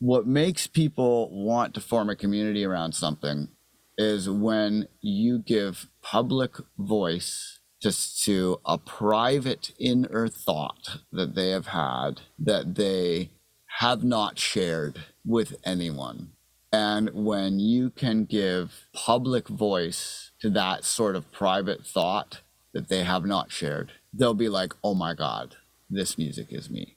what makes people want to form a community around something is when you give public voice just to a private inner thought that they have had that they have not shared with anyone. And when you can give public voice to that sort of private thought that they have not shared, they'll be like, oh my God, this music is me.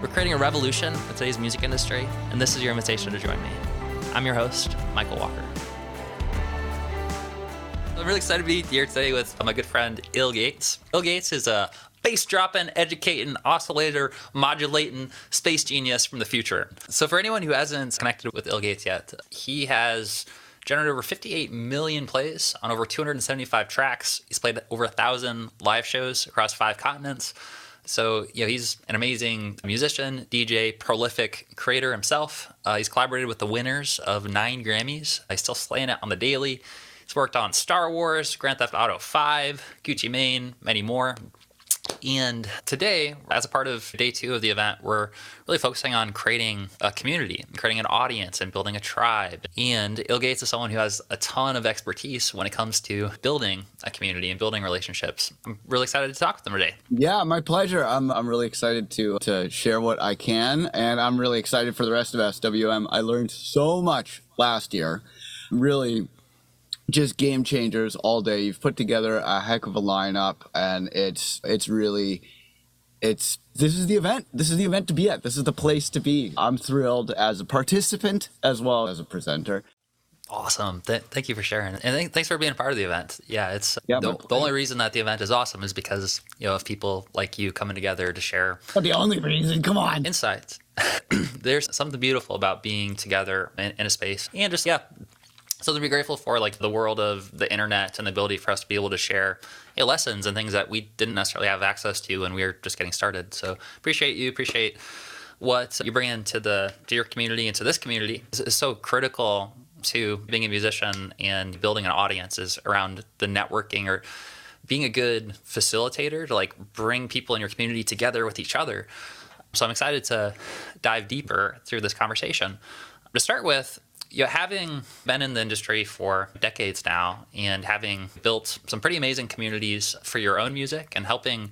We're creating a revolution in today's music industry, and this is your invitation to join me. I'm your host, Michael Walker. I'm really excited to be here today with my good friend ill.GATES. Il Gates is a bass dropping, educating, oscillator, modulating space genius from the future. So, for anyone who hasn't connected with ill.GATES yet, he has generated over 58 million plays on over 275 tracks. He's played over a thousand live shows across five continents. So, you know, he's an amazing musician, DJ, prolific creator himself. Uh, he's collaborated with the winners of nine Grammys. He's still slaying it on the daily. He's worked on Star Wars, Grand Theft Auto 5, Gucci Mane, many more. And today, as a part of day two of the event, we're really focusing on creating a community, creating an audience, and building a tribe. And ill.GATES is someone who has a ton of expertise when it comes to building a community and building relationships. I'm really excited to talk with them today. Yeah, my pleasure. I'm, I'm really excited to, to share what I can, and I'm really excited for the rest of SWM. I learned so much last year. Really just game changers all day. You've put together a heck of a lineup, and it's it's really it's this is the event. This is the event to be at. This is the place to be. I'm thrilled as a participant as well as a presenter. Awesome. Th- thank you for sharing. And th- thanks for being a part of the event. Yeah, it's yeah, the, the, only reason that the event is awesome is because, you know, of people like you coming together to share. But the only reason, come on. Insights. There's something beautiful about being together in, in, a space and just, yeah, so to be grateful for like the world of the internet and the ability for us to be able to share you know, lessons and things that we didn't necessarily have access to when we were just getting started. So appreciate you, appreciate what you bring into the to your community and to this community is so critical to being a musician and building an audience is around the networking or being a good facilitator to like bring people in your community together with each other. So I'm excited to dive deeper through this conversation. To start with, you know, having been in the industry for decades now and having built some pretty amazing communities for your own music and helping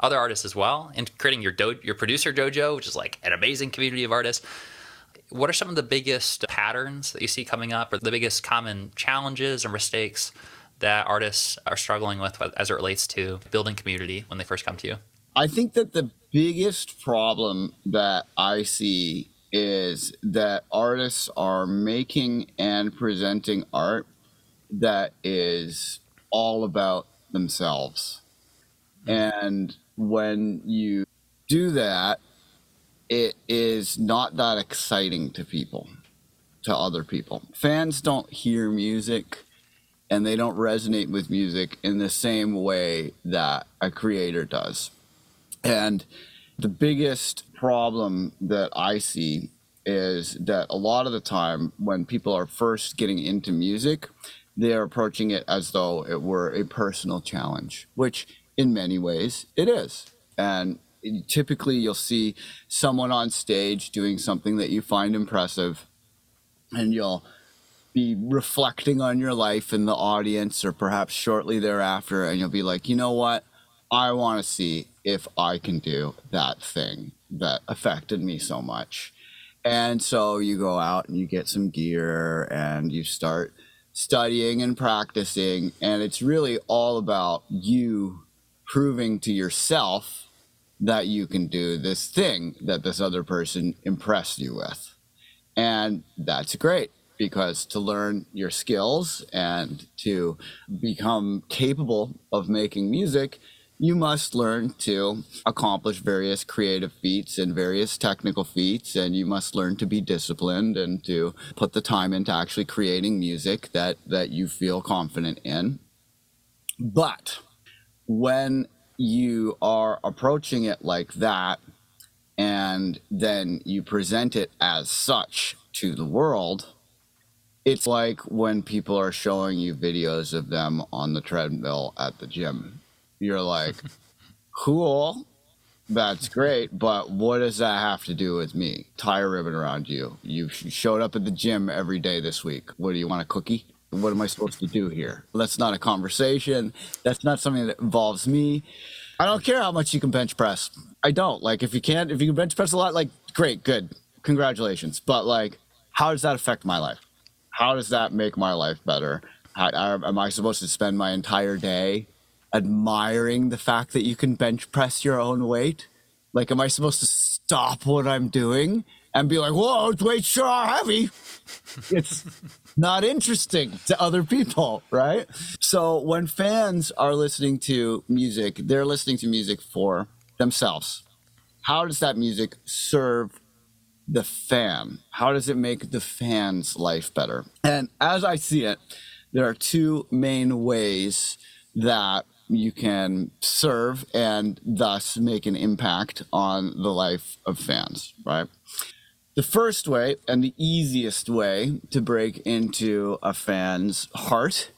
other artists as well, and creating your do- your producer dojo, which is like an amazing community of artists. What are some of the biggest patterns that you see coming up, or the biggest common challenges or mistakes that artists are struggling with as it relates to building community when they first come to you? I think that the biggest problem that I see is that artists are making and presenting art that is all about themselves. Hmm. And when you do that, it is not that exciting to people, to other people. Fans don't hear music and they don't resonate with music in the same way that a creator does. And the biggest problem that I see is that a lot of the time when people are first getting into music, they're approaching it as though it were a personal challenge, which in many ways it is. And typically you'll see someone on stage doing something that you find impressive and you'll be reflecting on your life in the audience or perhaps shortly thereafter and you'll be like, "You know what? I want to see if I can do that thing that affected me so much. And so you go out and you get some gear and you start studying and practicing. And it's really all about you proving to yourself that you can do this thing that this other person impressed you with. And that's great because to learn your skills and to become capable of making music, you must learn to accomplish various creative feats and various technical feats, and you must learn to be disciplined and to put the time into actually creating music that that you feel confident in. But when you are approaching it like that, and then you present it as such to the world, it's like when people are showing you videos of them on the treadmill at the gym. You're like, cool, that's great, but what does that have to do with me? Tie a ribbon around you. You showed up at the gym every day this week. What do you want a cookie? What am I supposed to do here? That's not a conversation. That's not something that involves me. I don't care how much you can bench press. I don't. Like if you can't, if you can bench press a lot, like great, good, congratulations. But like, how does that affect my life? How does that make my life better? How, am I supposed to spend my entire day admiring the fact that you can bench press your own weight? Like, am I supposed to stop what I'm doing and be like, "Whoa, weights sure are heavy"? it's not interesting to other people, right? So when fans are listening to music, they're listening to music for themselves. How does that music serve the fan? How does it make the fan's life better? And as I see it, there are two main ways that you can serve and thus make an impact on the life of fans, right? The first way and the easiest way to break into a fan's heart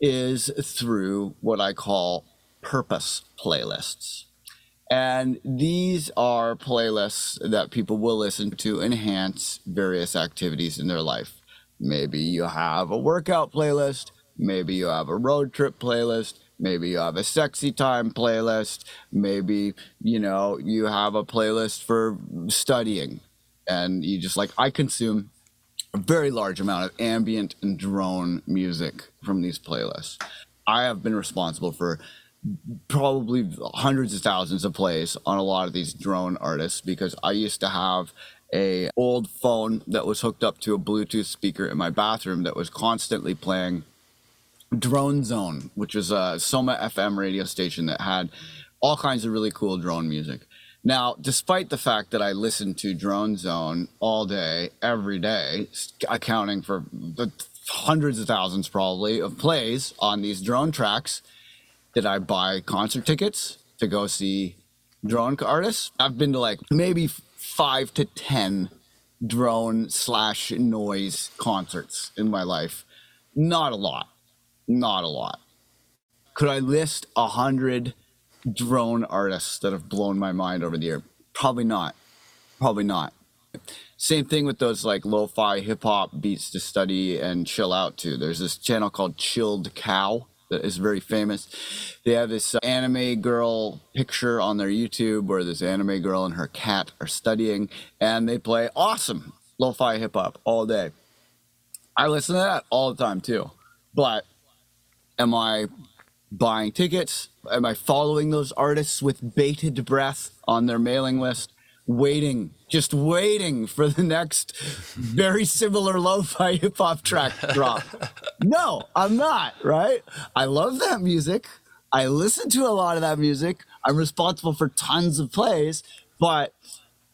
is through what I call purpose playlists. And these are playlists that people will listen to enhance various activities in their life. Maybe you have a workout playlist, maybe you have a road trip playlist, maybe you have a sexy time playlist, maybe, you know, you have a playlist for studying and you just like I consume a very large amount of ambient and drone music from these playlists. I have been responsible for probably hundreds of thousands of plays on a lot of these drone artists because I used to have a old phone that was hooked up to a Bluetooth speaker in my bathroom that was constantly playing Drone Zone, which was a SomaFM radio station that had all kinds of really cool drone music. Now, despite the fact that I listened to Drone Zone all day, every day, accounting for the hundreds of thousands probably of plays on these drone tracks, did I buy concert tickets to go see drone artists? I've been to like maybe five to 10 drone slash noise concerts in my life. Not a lot. Not a lot. Could I list a hundred drone artists that have blown my mind over the year? Probably not. Probably not. Same thing with those like lo-fi hip hop beats to study and chill out to. There's this channel called ChilledCow that is very famous. They have this uh, anime girl picture on their YouTube where this anime girl and her cat are studying and they play awesome lo-fi hip hop all day. I listen to that all the time too. But am I buying tickets? Am I following those artists with bated breath on their mailing list, waiting, just waiting for the next very similar lo-fi hip hop track drop? no, I'm not, right? I love that music. I listen to a lot of that music. I'm responsible for tons of plays, but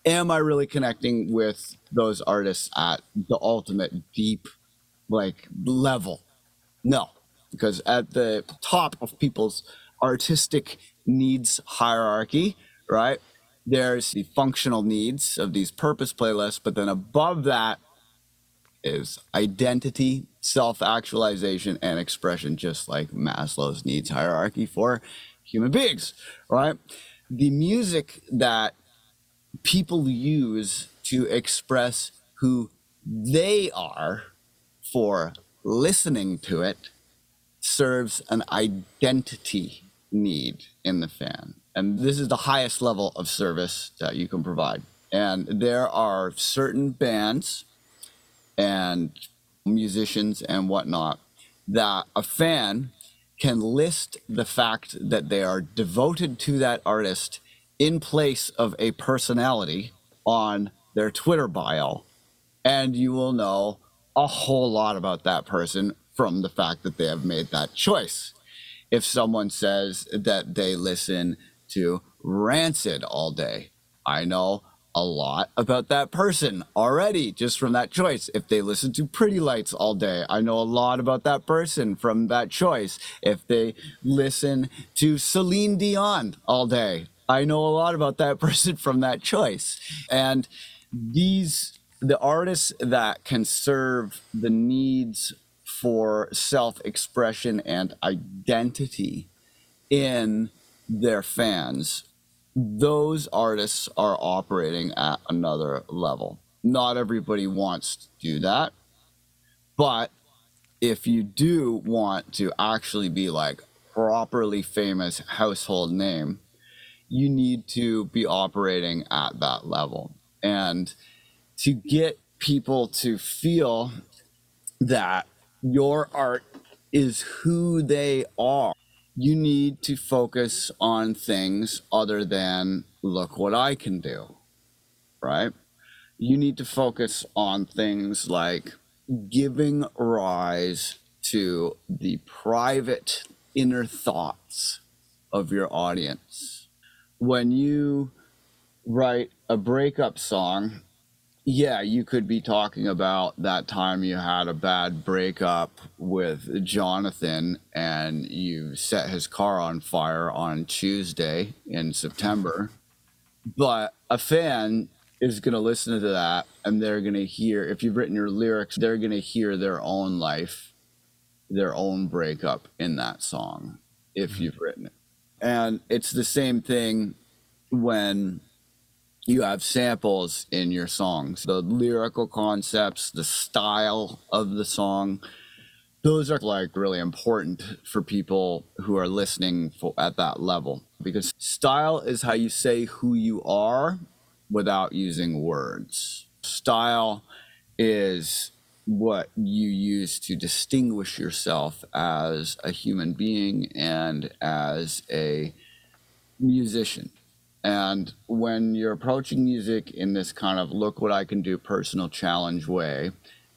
am I really connecting with those artists at the ultimate deep like level? No because at the top of people's artistic needs hierarchy, right? There's the functional needs of these purpose playlists, but then above that is identity, self actualization, and expression, just like Maslow's needs hierarchy for human beings, right? The music that people use to express who they are for listening to it serves an identity need in the fan. And this is the highest level of service that you can provide. And there are certain bands and musicians and whatnot that a fan can list the fact that they are devoted to that artist in place of a personality on their Twitter bio. And you will know a whole lot about that person from the fact that they have made that choice. if someone says that they listen to Rancid all day. I know a lot about that person already just from that choice. If they listen to Pretty Lights all day, I know a lot about that person from that choice. If they listen to Celine Dion all day, I know a lot about that person from that choice. And these, the artists that can serve the needs for self expression and identity in their fans those artists are operating at another level. Not everybody wants to do that. But if you do want to actually be like properly famous household name, you need to be operating at that level. And to get people to feel that your art is who they are you need to focus on things other than look what I can do, right? You need to focus on things like giving rise to the private inner thoughts of your audience. When you write a breakup song, yeah, you could be talking about that time you had a bad breakup with Jonathan and you set his car on fire on Tuesday in September. But a fan is going to listen to that and they're going to hear, if you've written your lyrics, they're going to hear their own life, their own breakup in that song if mm-hmm. you've written it. And it's the same thing when you have samples in your songs. The lyrical concepts the style of the song those are like really important for people who are listening for, at that level. Because style is how you say who you are without using words. Style is what you use to distinguish yourself as a human being and as a musician and when you're approaching music in this kind of look what I can do personal challenge way,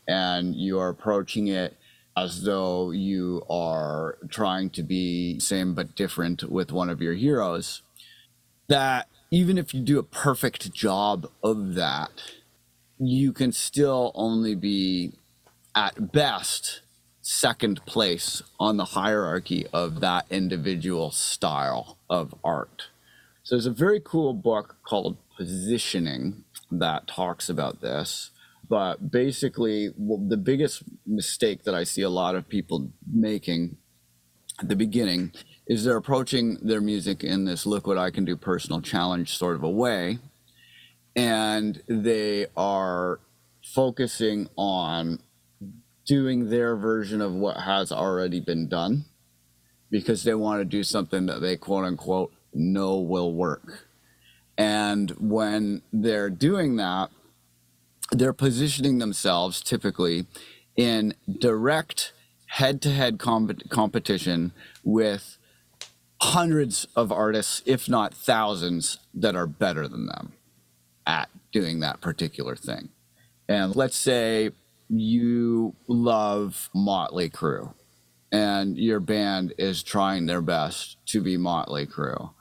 and you're approaching it as though you are trying to be same but different with one of your heroes, that even if you do a perfect job of that, you can still only be at best second place on the hierarchy of that individual style of art. So there's a very cool book called Positioning that talks about this. But basically, well, the biggest mistake that I see a lot of people making at the beginning is they're approaching their music in this look what I can do personal challenge sort of a way. And they are focusing on doing their version of what has already been done because they want to do something that they quote unquote know will work. And when they're doing that, they're positioning themselves typically in direct head to head competition with hundreds of artists, if not thousands, that are better than them at doing that particular thing. And let's say you love Motley Crue and your band is trying their best to be Motley Crue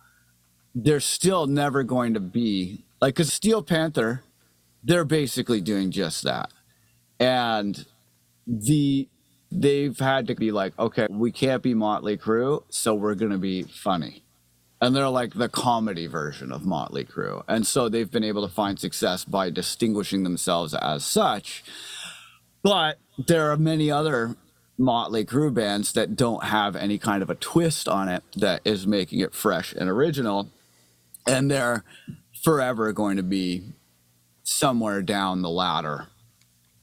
they're still never going to be like because Steel Panther, they're basically doing just that, and the they've had to be like, okay, we can't be Motley Crue, so we're gonna be funny. And they're like the comedy version of Motley Crue. And so they've been able to find success by distinguishing themselves as such. But there are many other Motley Crue bands that don't have any kind of a twist on it that is making it fresh and original and they're forever going to be somewhere down the ladder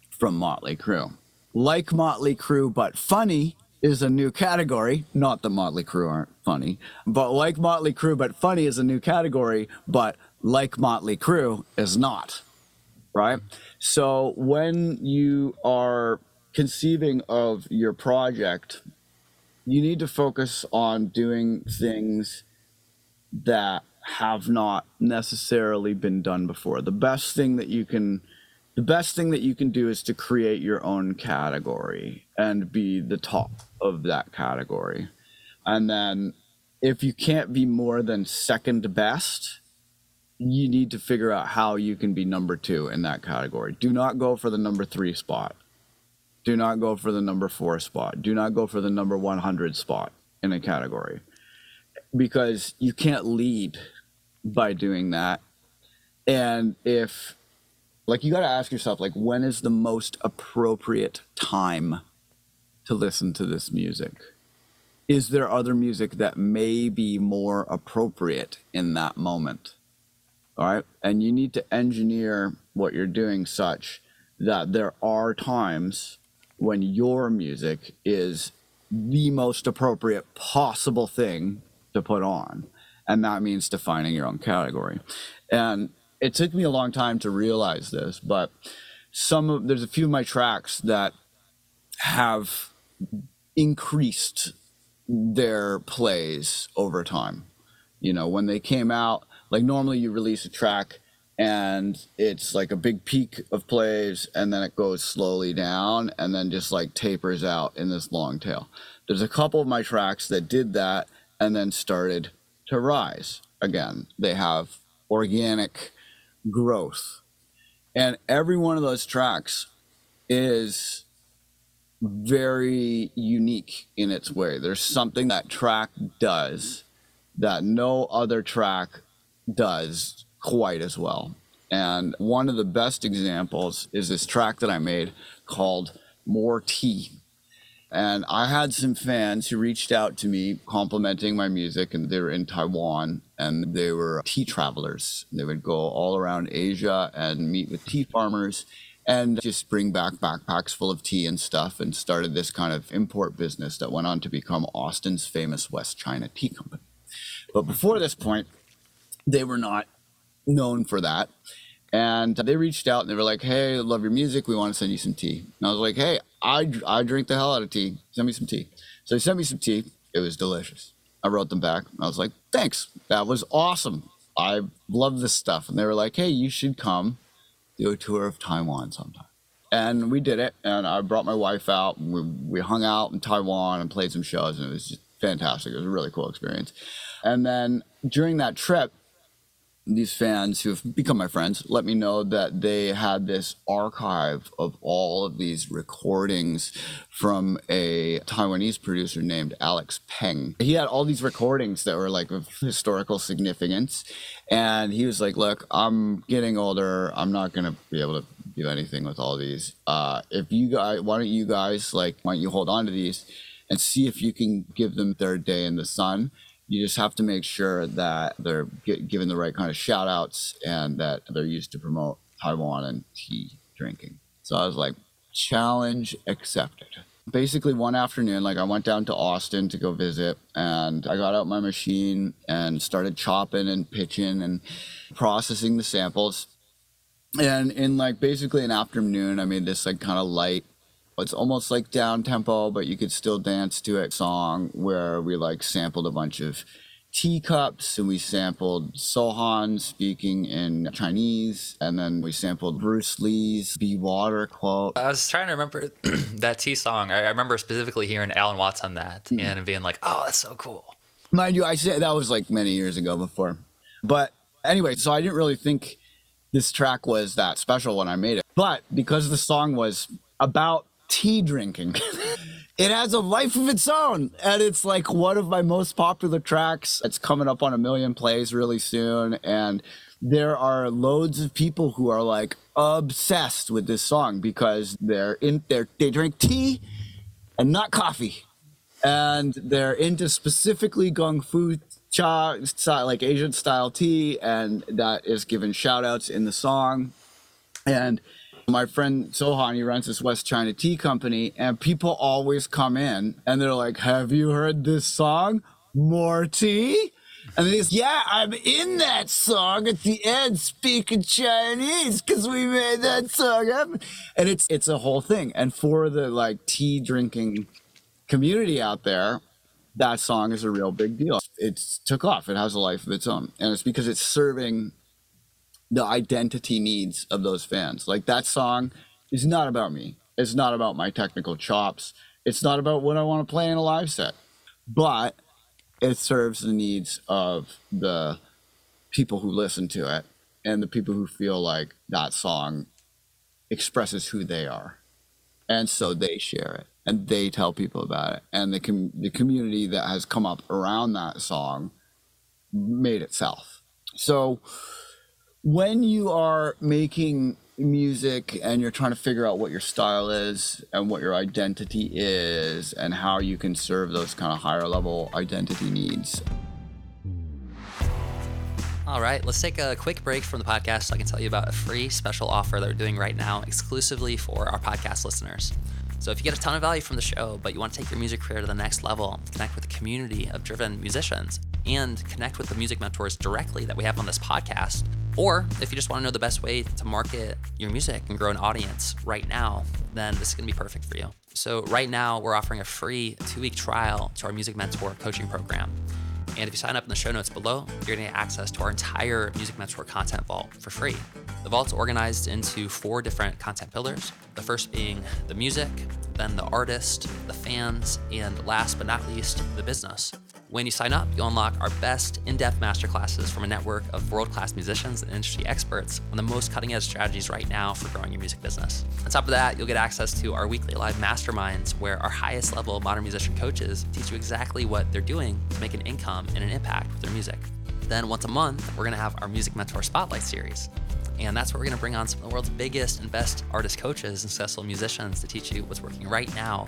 from Motley Crue. Like Motley Crue, but funny is a new category. Not that Motley Crue aren't funny, but like Motley Crue, but funny is a new category, but like Motley Crue is not. Right? So when you are conceiving of your project, you need to focus on doing things that have not necessarily been done before. The best thing that you can the best thing that you can do is to create your own category and be the top of that category. And then if you can't be more than second best, you need to figure out how you can be number two in that category. Do not go for the number three spot. Do not go for the number four spot. Do not go for the number 100 spot in a category because you can't lead by doing that. And if, like, you got to ask yourself, like, when is the most appropriate time to listen to this music? Is there other music that may be more appropriate in that moment? All right. And you need to engineer what you're doing such that there are times when your music is the most appropriate possible thing to put on. And that means defining your own category. And it took me a long time to realize this, but some of there's a few of my tracks that have increased their plays over time. You know, when they came out, like normally you release a track and it's like a big peak of plays and then it goes slowly down and then just like tapers out in this long tail. There's a couple of my tracks that did that and then started to rise again. They have organic growth. And every one of those tracks is very unique in its way. There's something that track does that no other track does quite as well. And one of the best examples is this track that I made called More Tea. And I had some fans who reached out to me complimenting my music, and they were in Taiwan and they were tea travelers. They would go all around Asia and meet with tea farmers and just bring back backpacks full of tea and stuff and started this kind of import business that went on to become Austin's famous West China Tea Company. But before this point, they were not known for that. And they reached out and they were like, "Hey, love your music. We want to send you some tea." And I was like, "Hey, I, I drink the hell out of tea. Send me some tea." So he sent me some tea. It was delicious. I wrote them back. I was like, "Thanks. That was awesome. I love this stuff." And they were like, "Hey, you should come do a tour of Taiwan sometime." And we did it. And I brought my wife out. We we hung out in Taiwan and played some shows, and it was just fantastic. It was a really cool experience. And then during that trip, these fans who've become my friends let me know that they had this archive of all of these recordings from a Taiwanese producer named Alex Peng. He had all these recordings that were like of historical significance. And he was like, Look, I'm getting older. I'm not going to be able to do anything with all these. Uh, if you guys, why don't you guys, like, why don't you hold on to these and see if you can give them their day in the sun? You just have to make sure that they're get, given the right kind of shout outs and that they're used to promote Taiwan and tea drinking. So I was like, challenge accepted. Basically, one afternoon, like I went down to Austin to go visit, and I got out my machine and started chopping and pitching and processing the samples. And in like basically an afternoon, I made this like kind of light it's almost like down tempo, but you could still dance to it song where we like sampled a bunch of teacups and we sampled Sohan speaking in Chinese and then we sampled Bruce Lee's Be Water quote. I was trying to remember that tea song. I, remember specifically hearing Alan Watts on that mm-hmm. and being like, oh, that's so cool. Mind you, I said that was like many years ago before. But anyway, so I didn't really think this track was that special when I made it. But because the song was about tea drinking. it has a life of its own and it's like one of my most popular tracks it's coming up on a million plays really soon and there are loads of people who are like obsessed with this song because they're in there they drink tea and not coffee and they're into specifically gung fu cha like asian style tea and that is given shout outs in the song and my friend Sohan, he runs this West China Tea Company, and people always come in and they're like, Have you heard this song? More tea? And he's, Yeah, I'm in that song at the end speaking Chinese because we made that song up. And it's it's a whole thing. And for the like tea drinking community out there, that song is a real big deal. It's took off. It has a life of its own. And it's because it's serving the identity needs of those fans. Like that song is not about me. It's not about my technical chops. It's not about what I want to play in a live set. But it serves the needs of the people who listen to it and the people who feel like that song expresses who they are and so they share it and they tell people about it and the com- the community that has come up around that song made itself so when you are making music and you're trying to figure out what your style is and what your identity is and how you can serve those kind of higher level identity needs all right, let's take a quick break from the podcast so I can tell you about a free special offer that we're doing right now exclusively for our podcast listeners. So, if you get a ton of value from the show, but you want to take your music career to the next level, connect with a community of driven musicians, and connect with the music mentors directly that we have on this podcast, or if you just want to know the best way to market your music and grow an audience right now, then this is going to be perfect for you. So, right now, we're offering a free two week trial to our Music Mentor coaching program. And if you sign up in the show notes below, you're going to get access to our entire Music Mentor content vault for free. The vault's organized into four different content pillars. The first being the music, then the artist, the fans, and last but not least, the business. When you sign up, you'll unlock our best in depth masterclasses from a network of world class musicians and industry experts on the most cutting edge strategies right now for growing your music business. On top of that, you'll get access to our weekly live masterminds where our highest level modern musician coaches teach you exactly what they're doing to make an income and an impact with their music. Then, once a month, we're to have our Music Mentor Spotlight series. And that's where we're going to bring on some of the world's biggest and best artist coaches and successful musicians to teach you what's working right now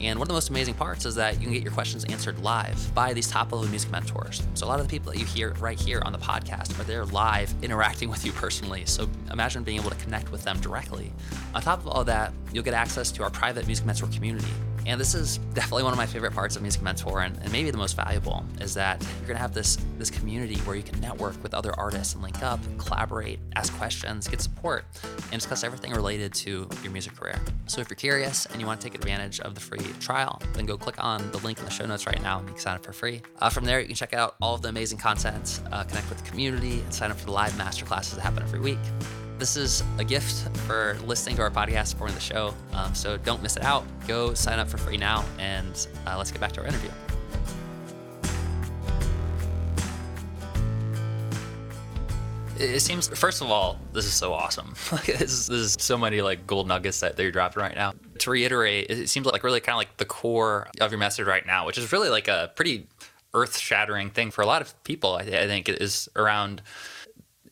and one of the most amazing parts is that you can get your questions answered live by these top level music mentors. So a lot of the people that you hear right here on the podcast are there live interacting with you personally. So imagine being able to connect with them directly. On top of all that, you'll get access to our private music mentor community and this is definitely one of my favorite parts of Music Mentor, and, and maybe the most valuable, is that you're gonna have this this community where you can network with other artists and link up, collaborate, ask questions, get support, and discuss everything related to your music career. So if you're curious and you want to take advantage of the free trial, then go click on the link in the show notes right now and you can sign up for free. Uh, from there, you can check out all of the amazing content, uh, connect with the community, and sign up for the live masterclasses that happen every week. This is a gift for listening to our podcast, supporting the show. Um, so don't miss it out. Go sign up for free now, and uh, let's get back to our interview. It seems, first of all, this is so awesome. this, is, this is so many like gold nuggets that they're dropping right now. To reiterate, it seems like really kind of like the core of your message right now, which is really like a pretty earth shattering thing for a lot of people. I, I think is around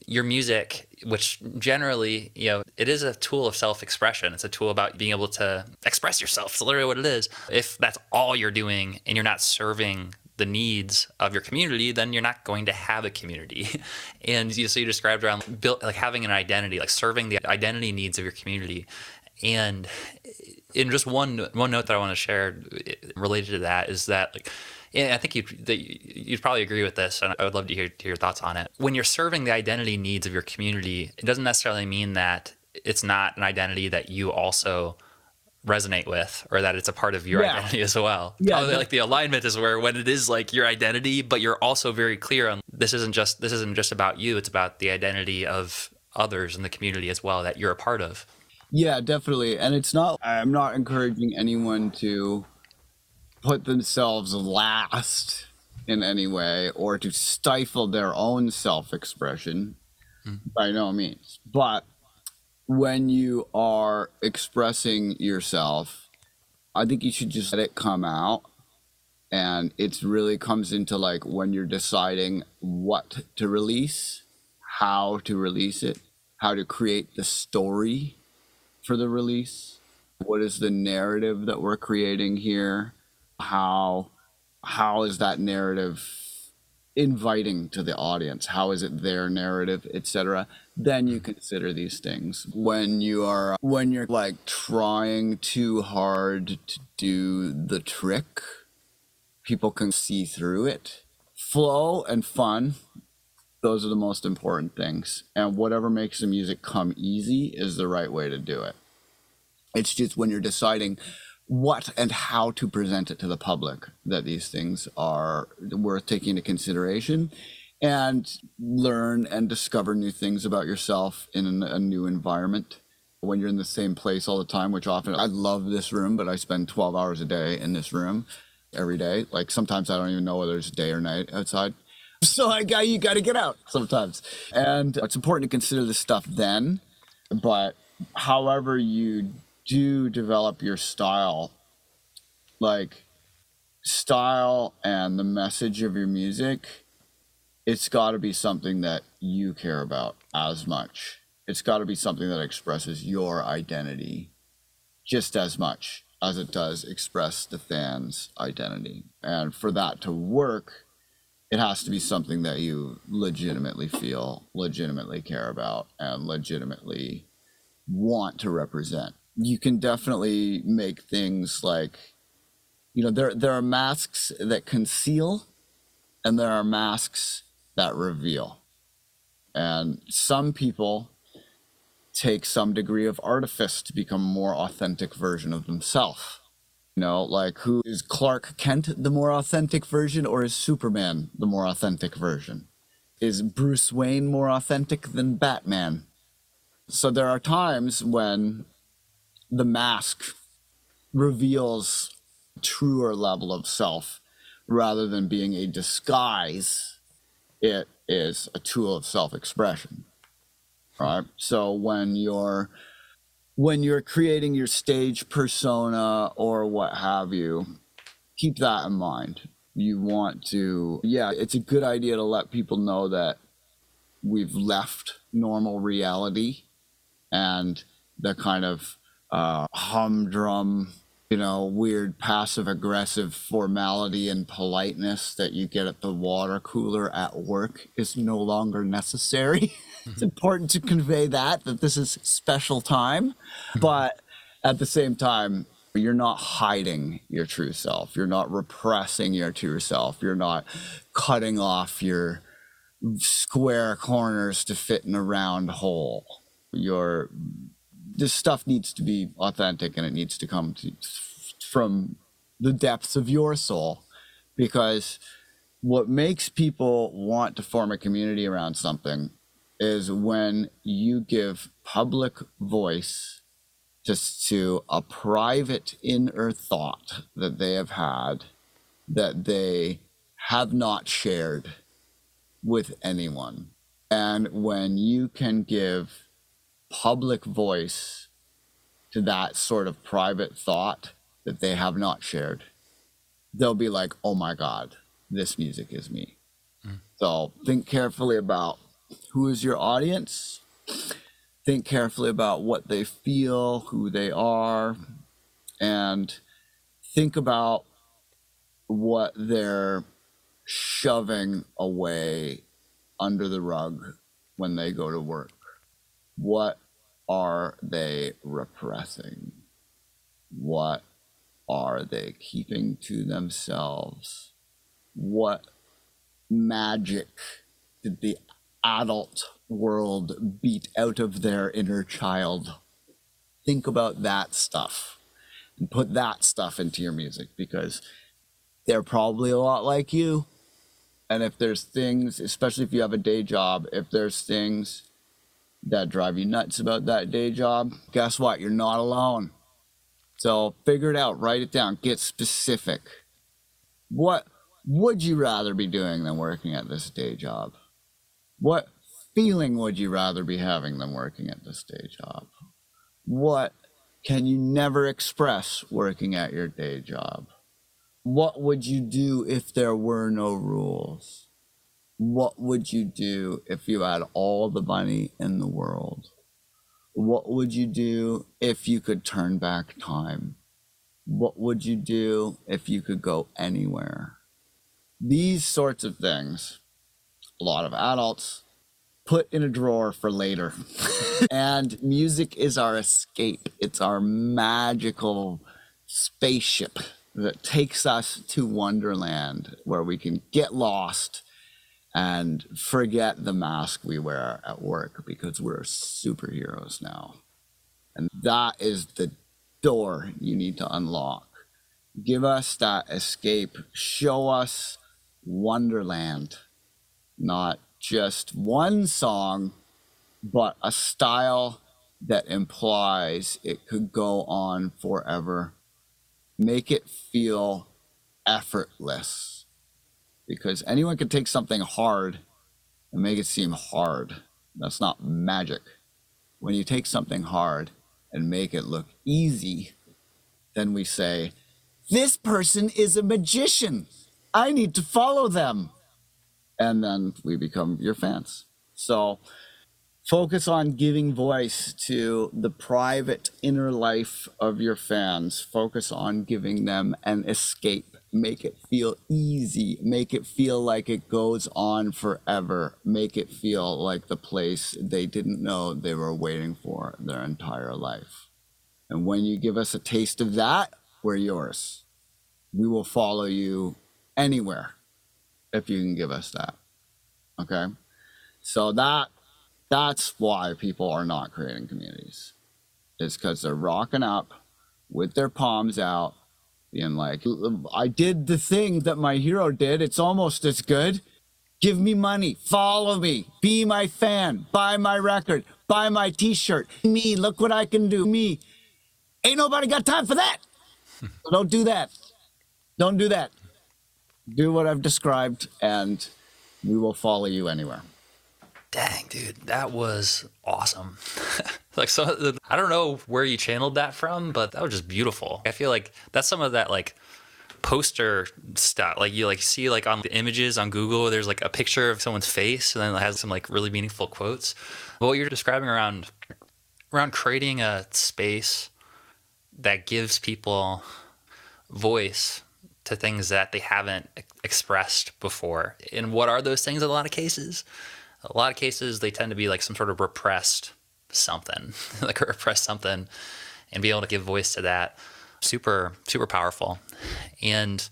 your music which generally, you know, it is a tool of self expression. It's a tool about being able to express yourself. It's literally what it is. If that's all you're doing and you're not serving the needs of your community, then you're not going to have a community. and you, so you described around built like having an identity, like serving the identity needs of your community. And in just one one note that I want to share related to that is that like yeah, I think you'd, you'd probably agree with this, and I would love to hear, hear your thoughts on it. When you're serving the identity needs of your community, it doesn't necessarily mean that it's not an identity that you also resonate with or that it's a part of your yeah. identity as well. Yeah, like the alignment is where when it is like your identity, but you're also very clear on this isn't just this isn't just about you, it's about the identity of others in the community as well that you're a part of. Yeah, definitely. And it's not I'm not encouraging anyone to put themselves last in any way or to stifle their own self expression mm. by no means. But when you are expressing yourself, I think you should just let it come out. And it really comes into like when you're deciding what to release, how to release it, how to create the story for the release. What is the narrative that we're creating here? How how is that narrative inviting to the audience? How is it their narrative etc then you consider these things. When you are when you're like trying too hard to do the trick people can see through it. Flow and fun those are the most important things. And whatever makes the music come easy is the right way to do it. It's just when you're deciding what and how to present it to the public that these things are worth taking into consideration and learn and discover new things about yourself in a new environment when you're in the same place all the time which often i love this room but i spend 12 hours a day in this room every day. Like sometimes I don't even know whether it's day or night outside. So I got you got to get out sometimes, and it's important to consider this stuff then. But however you do develop your style, like style and the message of your music, it's got to be something that you care about as much. It's got to be something that expresses your identity just as much as it does express the fan's identity. And for that to work, it has to be something that you legitimately feel, legitimately care about, and legitimately want to represent. You can definitely make things like, you know, there there are masks that conceal, and there are masks that reveal. And some people take some degree of artifice to become a more authentic version of themselves. You know, like who is Clark Kent the more authentic version or is Superman the more authentic version? Is Bruce Wayne more authentic than Batman? So there are times when the mask reveals truer level of self rather than being a disguise. It is a tool of self-expression right? So when you're when you're creating your stage persona or what have you keep that in mind. You want to yeah it's a good idea to let people know that we've left normal reality and the kind of uh, humdrum you know, weird passive aggressive formality and politeness that you get at the water cooler at work is no longer necessary. it's important to convey that that this is special time, but at the same time, you're not hiding your true self. You're not repressing your true self. You're not cutting off your square corners to fit in a round hole. Your this stuff needs to be authentic and it needs to come to, from the depths of your soul because what makes people want to form a community around something is when you give public voice just to a private inner thought that they have had that they have not shared with anyone. And when you can give public voice to that sort of private thought that they have not shared, they'll be like, oh my God, this music is me. Mm. So think carefully about who is your audience. Think carefully about what they feel, who they are, and think about what they're shoving away under the rug when they go to work. What are they repressing? What are they keeping to themselves? What magic did the adult world beat out of their inner child? Think about that stuff and put that stuff into your music because they're probably a lot like you. And if there's things, especially if you have a day job, if there's things that drive you nuts about that day job, guess what? You're not alone. So figure it out, write it down, get specific. What would you rather be doing than working at this day job? What feeling would you rather be having than working at this day job? What can you never express working at your day job? What would you do if there were no rules? What would you do if you had all the money in the world? What would you do if you could turn back time? What would you do if you could go anywhere? These sorts of things, a lot of adults put in a drawer for later. and music is our escape, it's our magical spaceship that takes us to Wonderland where we can get lost and forget the mask we wear at work because we're superheroes now. And that is the door you need to unlock. Give us that escape. Show us Wonderland. Not just one song, but a style that implies it could go on forever. Make it feel effortless because anyone can take something hard and make it seem hard. That's not magic. When you take something hard and make it look easy, then we say, This person is a magician. I need to follow them. And then we become your fans. So focus on giving voice to the private inner life of your fans. Focus on giving them an escape. Make it feel easy. Make it feel like it goes on forever. Make it feel like the place they didn't know they were waiting for their entire life. And when you give us a taste of that, we're yours. We will follow you anywhere if you can give us that. Okay? So that that's why people are not creating communities. It's because they're rocking up with their palms out, being like, I did the thing that my hero did. It's almost as good. Give me money, follow me, be my fan, buy my record, buy my t shirt. Me, look what I can do. Me. Ain't nobody got time for that. don't do that. Don't do that. Do what I've described, and we will follow you anywhere. Dang, dude, that was awesome. like so I don't know where you channeled that from, but that was just beautiful. I feel like that's some of that like poster stuff. Like you like see like on the images on Google, there's like a picture of someone's face and then it has some like really meaningful quotes. But what you're describing around around creating a space that gives people voice to things that they haven't expressed before. And what are those things in a lot of cases? A lot of cases they tend to be like some sort of repressed something, like a repressed something, and be able to give voice to that. Super, super powerful. And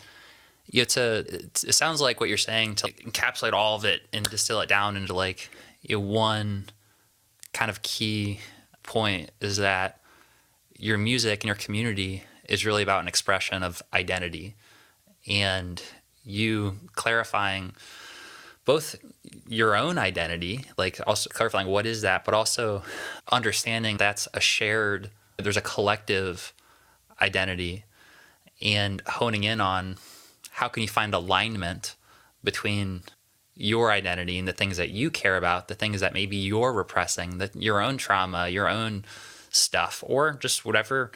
you know, to it sounds like what you're saying to encapsulate all of it and distill it down into like you know, one kind of key point is that your music and your community is really about an expression of identity and you clarifying both your own identity, like also clarifying what is that, but also understanding that's a shared, there's a collective identity and honing in on how can you find alignment between your identity and the things that you care about, the things that maybe you're repressing, that your own trauma, your own stuff, or just whatever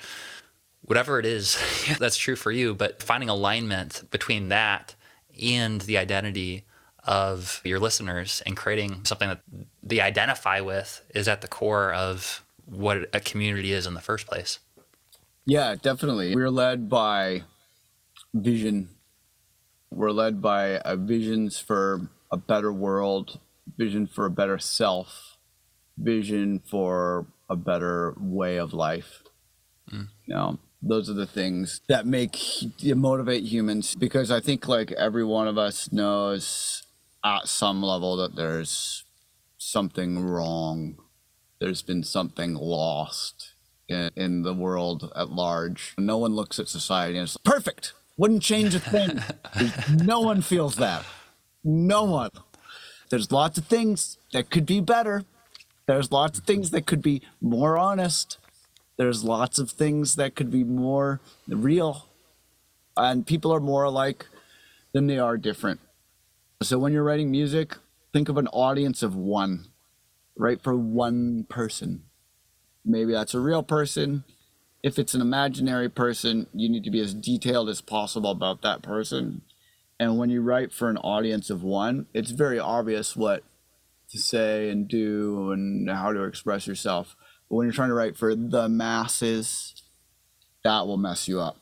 whatever it is that's true for you, but finding alignment between that and the identity of your listeners and creating something that they identify with is at the core of what a community is in the first place. Yeah, definitely. We're led by vision. We're led by visions for a better world, vision for a better self, vision for a better way of life. Mm. You know, those are the things that make motivate humans because I think like every one of us knows at some level that there's something wrong. There's been something lost in, in the world at large. No one looks at society and it's perfect. Wouldn't change a thing. no one feels that. No one. There's lots of things that could be better. There's lots of things that could be more honest. There's lots of things that could be more real. And people are more alike than they are different. So when you're writing music, think of an audience of one. Write for one person. Maybe that's a real person. If it's an imaginary person, you need to be as detailed as possible about that person. And when you write for an audience of one, it's very obvious what to say and do and how to express yourself. But when you're trying to write for the masses, that will mess you up.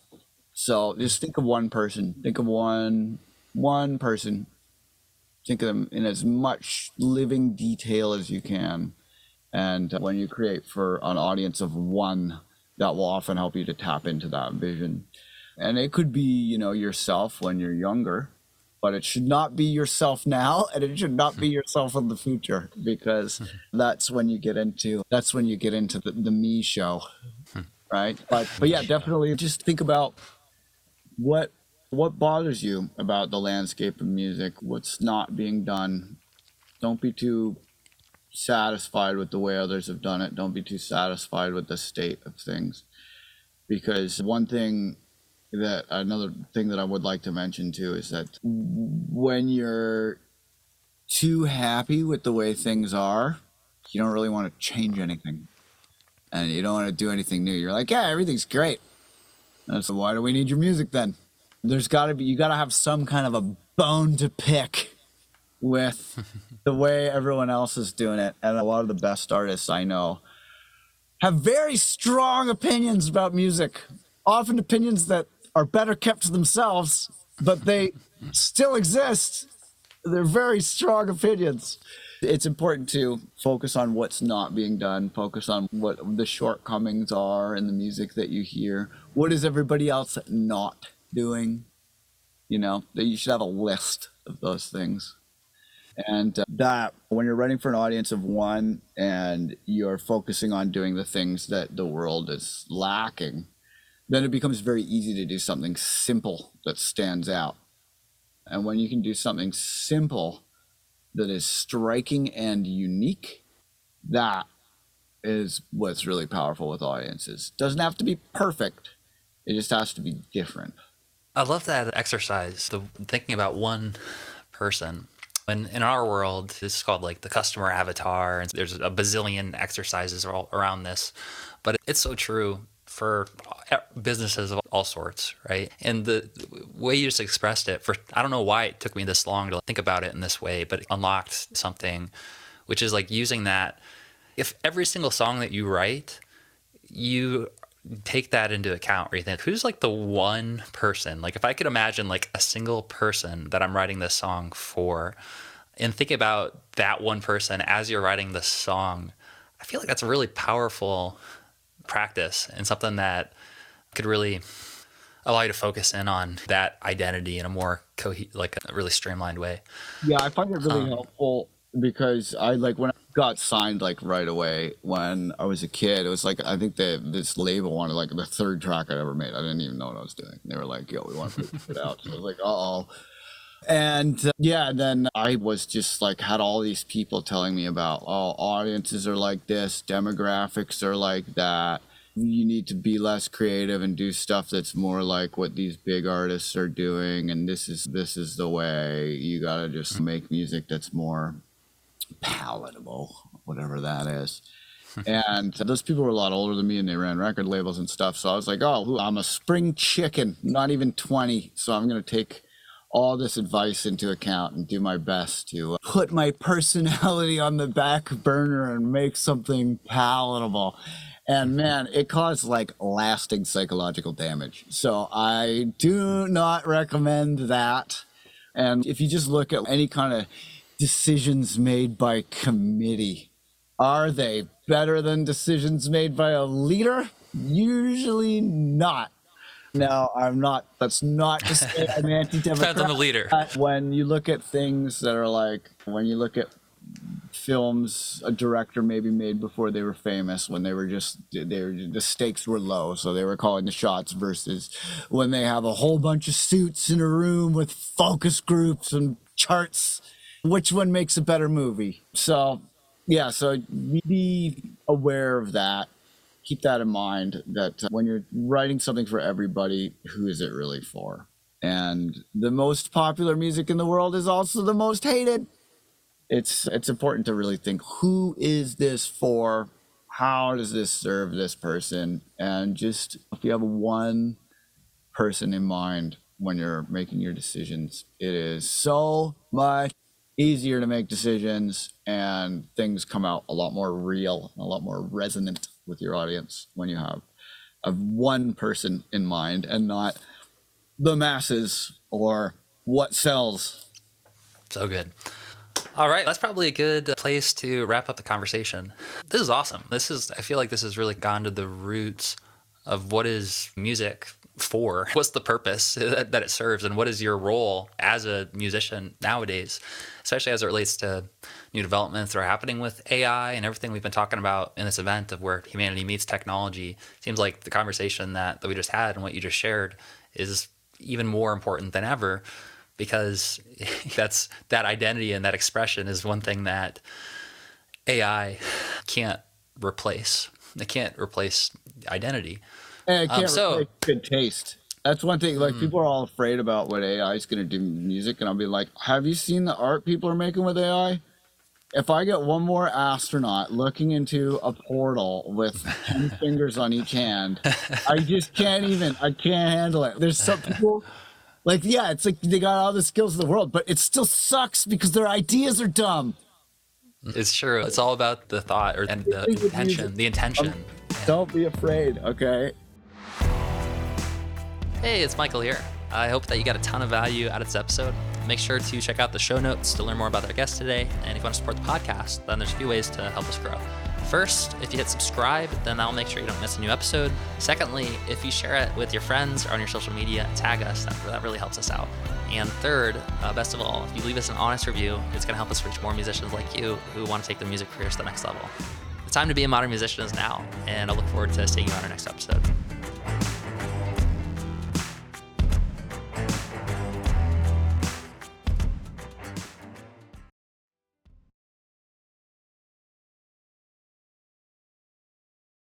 So just think of one person. Think of one one person think of them in as much living detail as you can. And when you create for an audience of one, that will often help you to tap into that vision. And it could be, you know, yourself when you're younger, but it should not be yourself now and it should not be yourself in the future because that's when you get into that's when you get into the, the me show. Hmm. Right. But but yeah, definitely just think about what what bothers you about the landscape of music? What's not being done? Don't be too satisfied with the way others have done it. Don't be too satisfied with the state of things. Because one thing that another thing that I would like to mention too is that when you're too happy with the way things are, you don't really want to change anything. And you don't want to do anything new. You're like, yeah, everything's great. And so why do we need your music then? There's got to be, you got to have some kind of a bone to pick with the way everyone else is doing it. And a lot of the best artists I know have very strong opinions about music, often opinions that are better kept to themselves, but they still exist. They're very strong opinions. It's important to focus on what's not being done, focus on what the shortcomings are in the music that you hear. What is everybody else not doing? You know, that you should have a list of those things. And uh, that when you're writing for an audience of one and you're focusing on doing the things that the world is lacking, then it becomes very easy to do something simple that stands out. And when you can do something simple that is striking and unique, that is what's really powerful with audiences. Doesn't have to be perfect. It just has to be different. I love that exercise. The thinking about one person. And in our world, this is called like the customer avatar, and there's a bazillion exercises all around this. But it's so true for businesses of all sorts, right? And the way you just expressed it, for I don't know why it took me this long to think about it in this way, but it unlocked something, which is like using that. If every single song that you write, you take that into account where you think who's like the one person like if i could imagine like a single person that i'm writing this song for and think about that one person as you're writing the song i feel like that's a really powerful practice and something that could really allow you to focus in on that identity in a more co- like a really streamlined way. Yeah, I find it really um, helpful because I like when I got signed like right away when I was a kid. It was like I think that this label wanted like the third track I'd ever made. I didn't even know what I was doing. They were like, "Yo, we want to put it out." So I was like, uh "Oh." And uh, yeah, then I was just like had all these people telling me about oh audiences are like this, demographics are like that you need to be less creative and do stuff that's more like what these big artists are doing and this is this is the way you got to just make music that's more palatable whatever that is. Hmm. And those people were a lot older than me and they ran record labels and stuff. So i was like oh i'm a spring chicken not even 20 so i'm going to take all this advice into account and do my best to uh, put my personality on the back burner and make something palatable. And mm-hmm. man, it caused like lasting psychological damage. So I do not recommend that. And if you just look at any kind of decisions made by committee, are they better than decisions made by a leader? Usually not. No, I'm not. That's not to say I'm anti-democrat. Depends on the leader. When you look at things that are like, when you look at films a director maybe made before they were famous when they were just they were, the stakes were low so they were calling the shots versus when they have a whole bunch of suits in a room with focus groups and charts which one makes a better movie. So yeah so be aware of that. Keep that in mind that when you're writing something for everybody who is it really for? And the most popular music in the world is also the most hated. It's it's important to really think who is this for? How does this serve this person? And just if you have one person in mind when you're making your decisions it is so much easier to make decisions and things come out a lot more real and a lot more resonant with your audience when you have of one person in mind and not the masses or what sells so good all right, that's probably a good place to wrap up the conversation. This is awesome. This is I feel like this has really gone to the roots of what is music for? What's the purpose that, it serves and what is your role as a musician nowadays, especially as it relates to new developments that are happening with AI and everything we've been talking about in this event of where humanity meets technology. Seems like the conversation that, that we just had and what you just shared is even more important than ever because that's that identity and that expression is one thing that AI can't replace. It can't replace identity. And it can't um, so, good taste. That's one thing. Like people are all afraid about what AI is going to do music, and I'll be like, "Have you seen the art people are making with AI? If I get one more astronaut looking into a portal with ten fingers on each hand, I just can't even. I can't handle it. There's some people." Like, yeah, it's like they got all the skills in the world, but it still sucks because their ideas are dumb. It's true. It's all about the thought or and the intention. The intention. Don't be afraid, okay? Hey, it's Michael here. I hope that you got a ton of value out of this episode. Make sure to check out the show notes to learn more about our guest today. And if you want to support the podcast, then there's a few ways to help us grow. First, if you hit subscribe, then that'll make sure you don't miss a new episode. Secondly, if you share it with your friends or on your social media, tag us. That, that really helps us out. And third, uh, best of all, if you leave us an honest review, it's going to help us reach more musicians like you who want to take their music careers to the next level. The time to be a modern musician is now, and I look forward to seeing you on our next episode.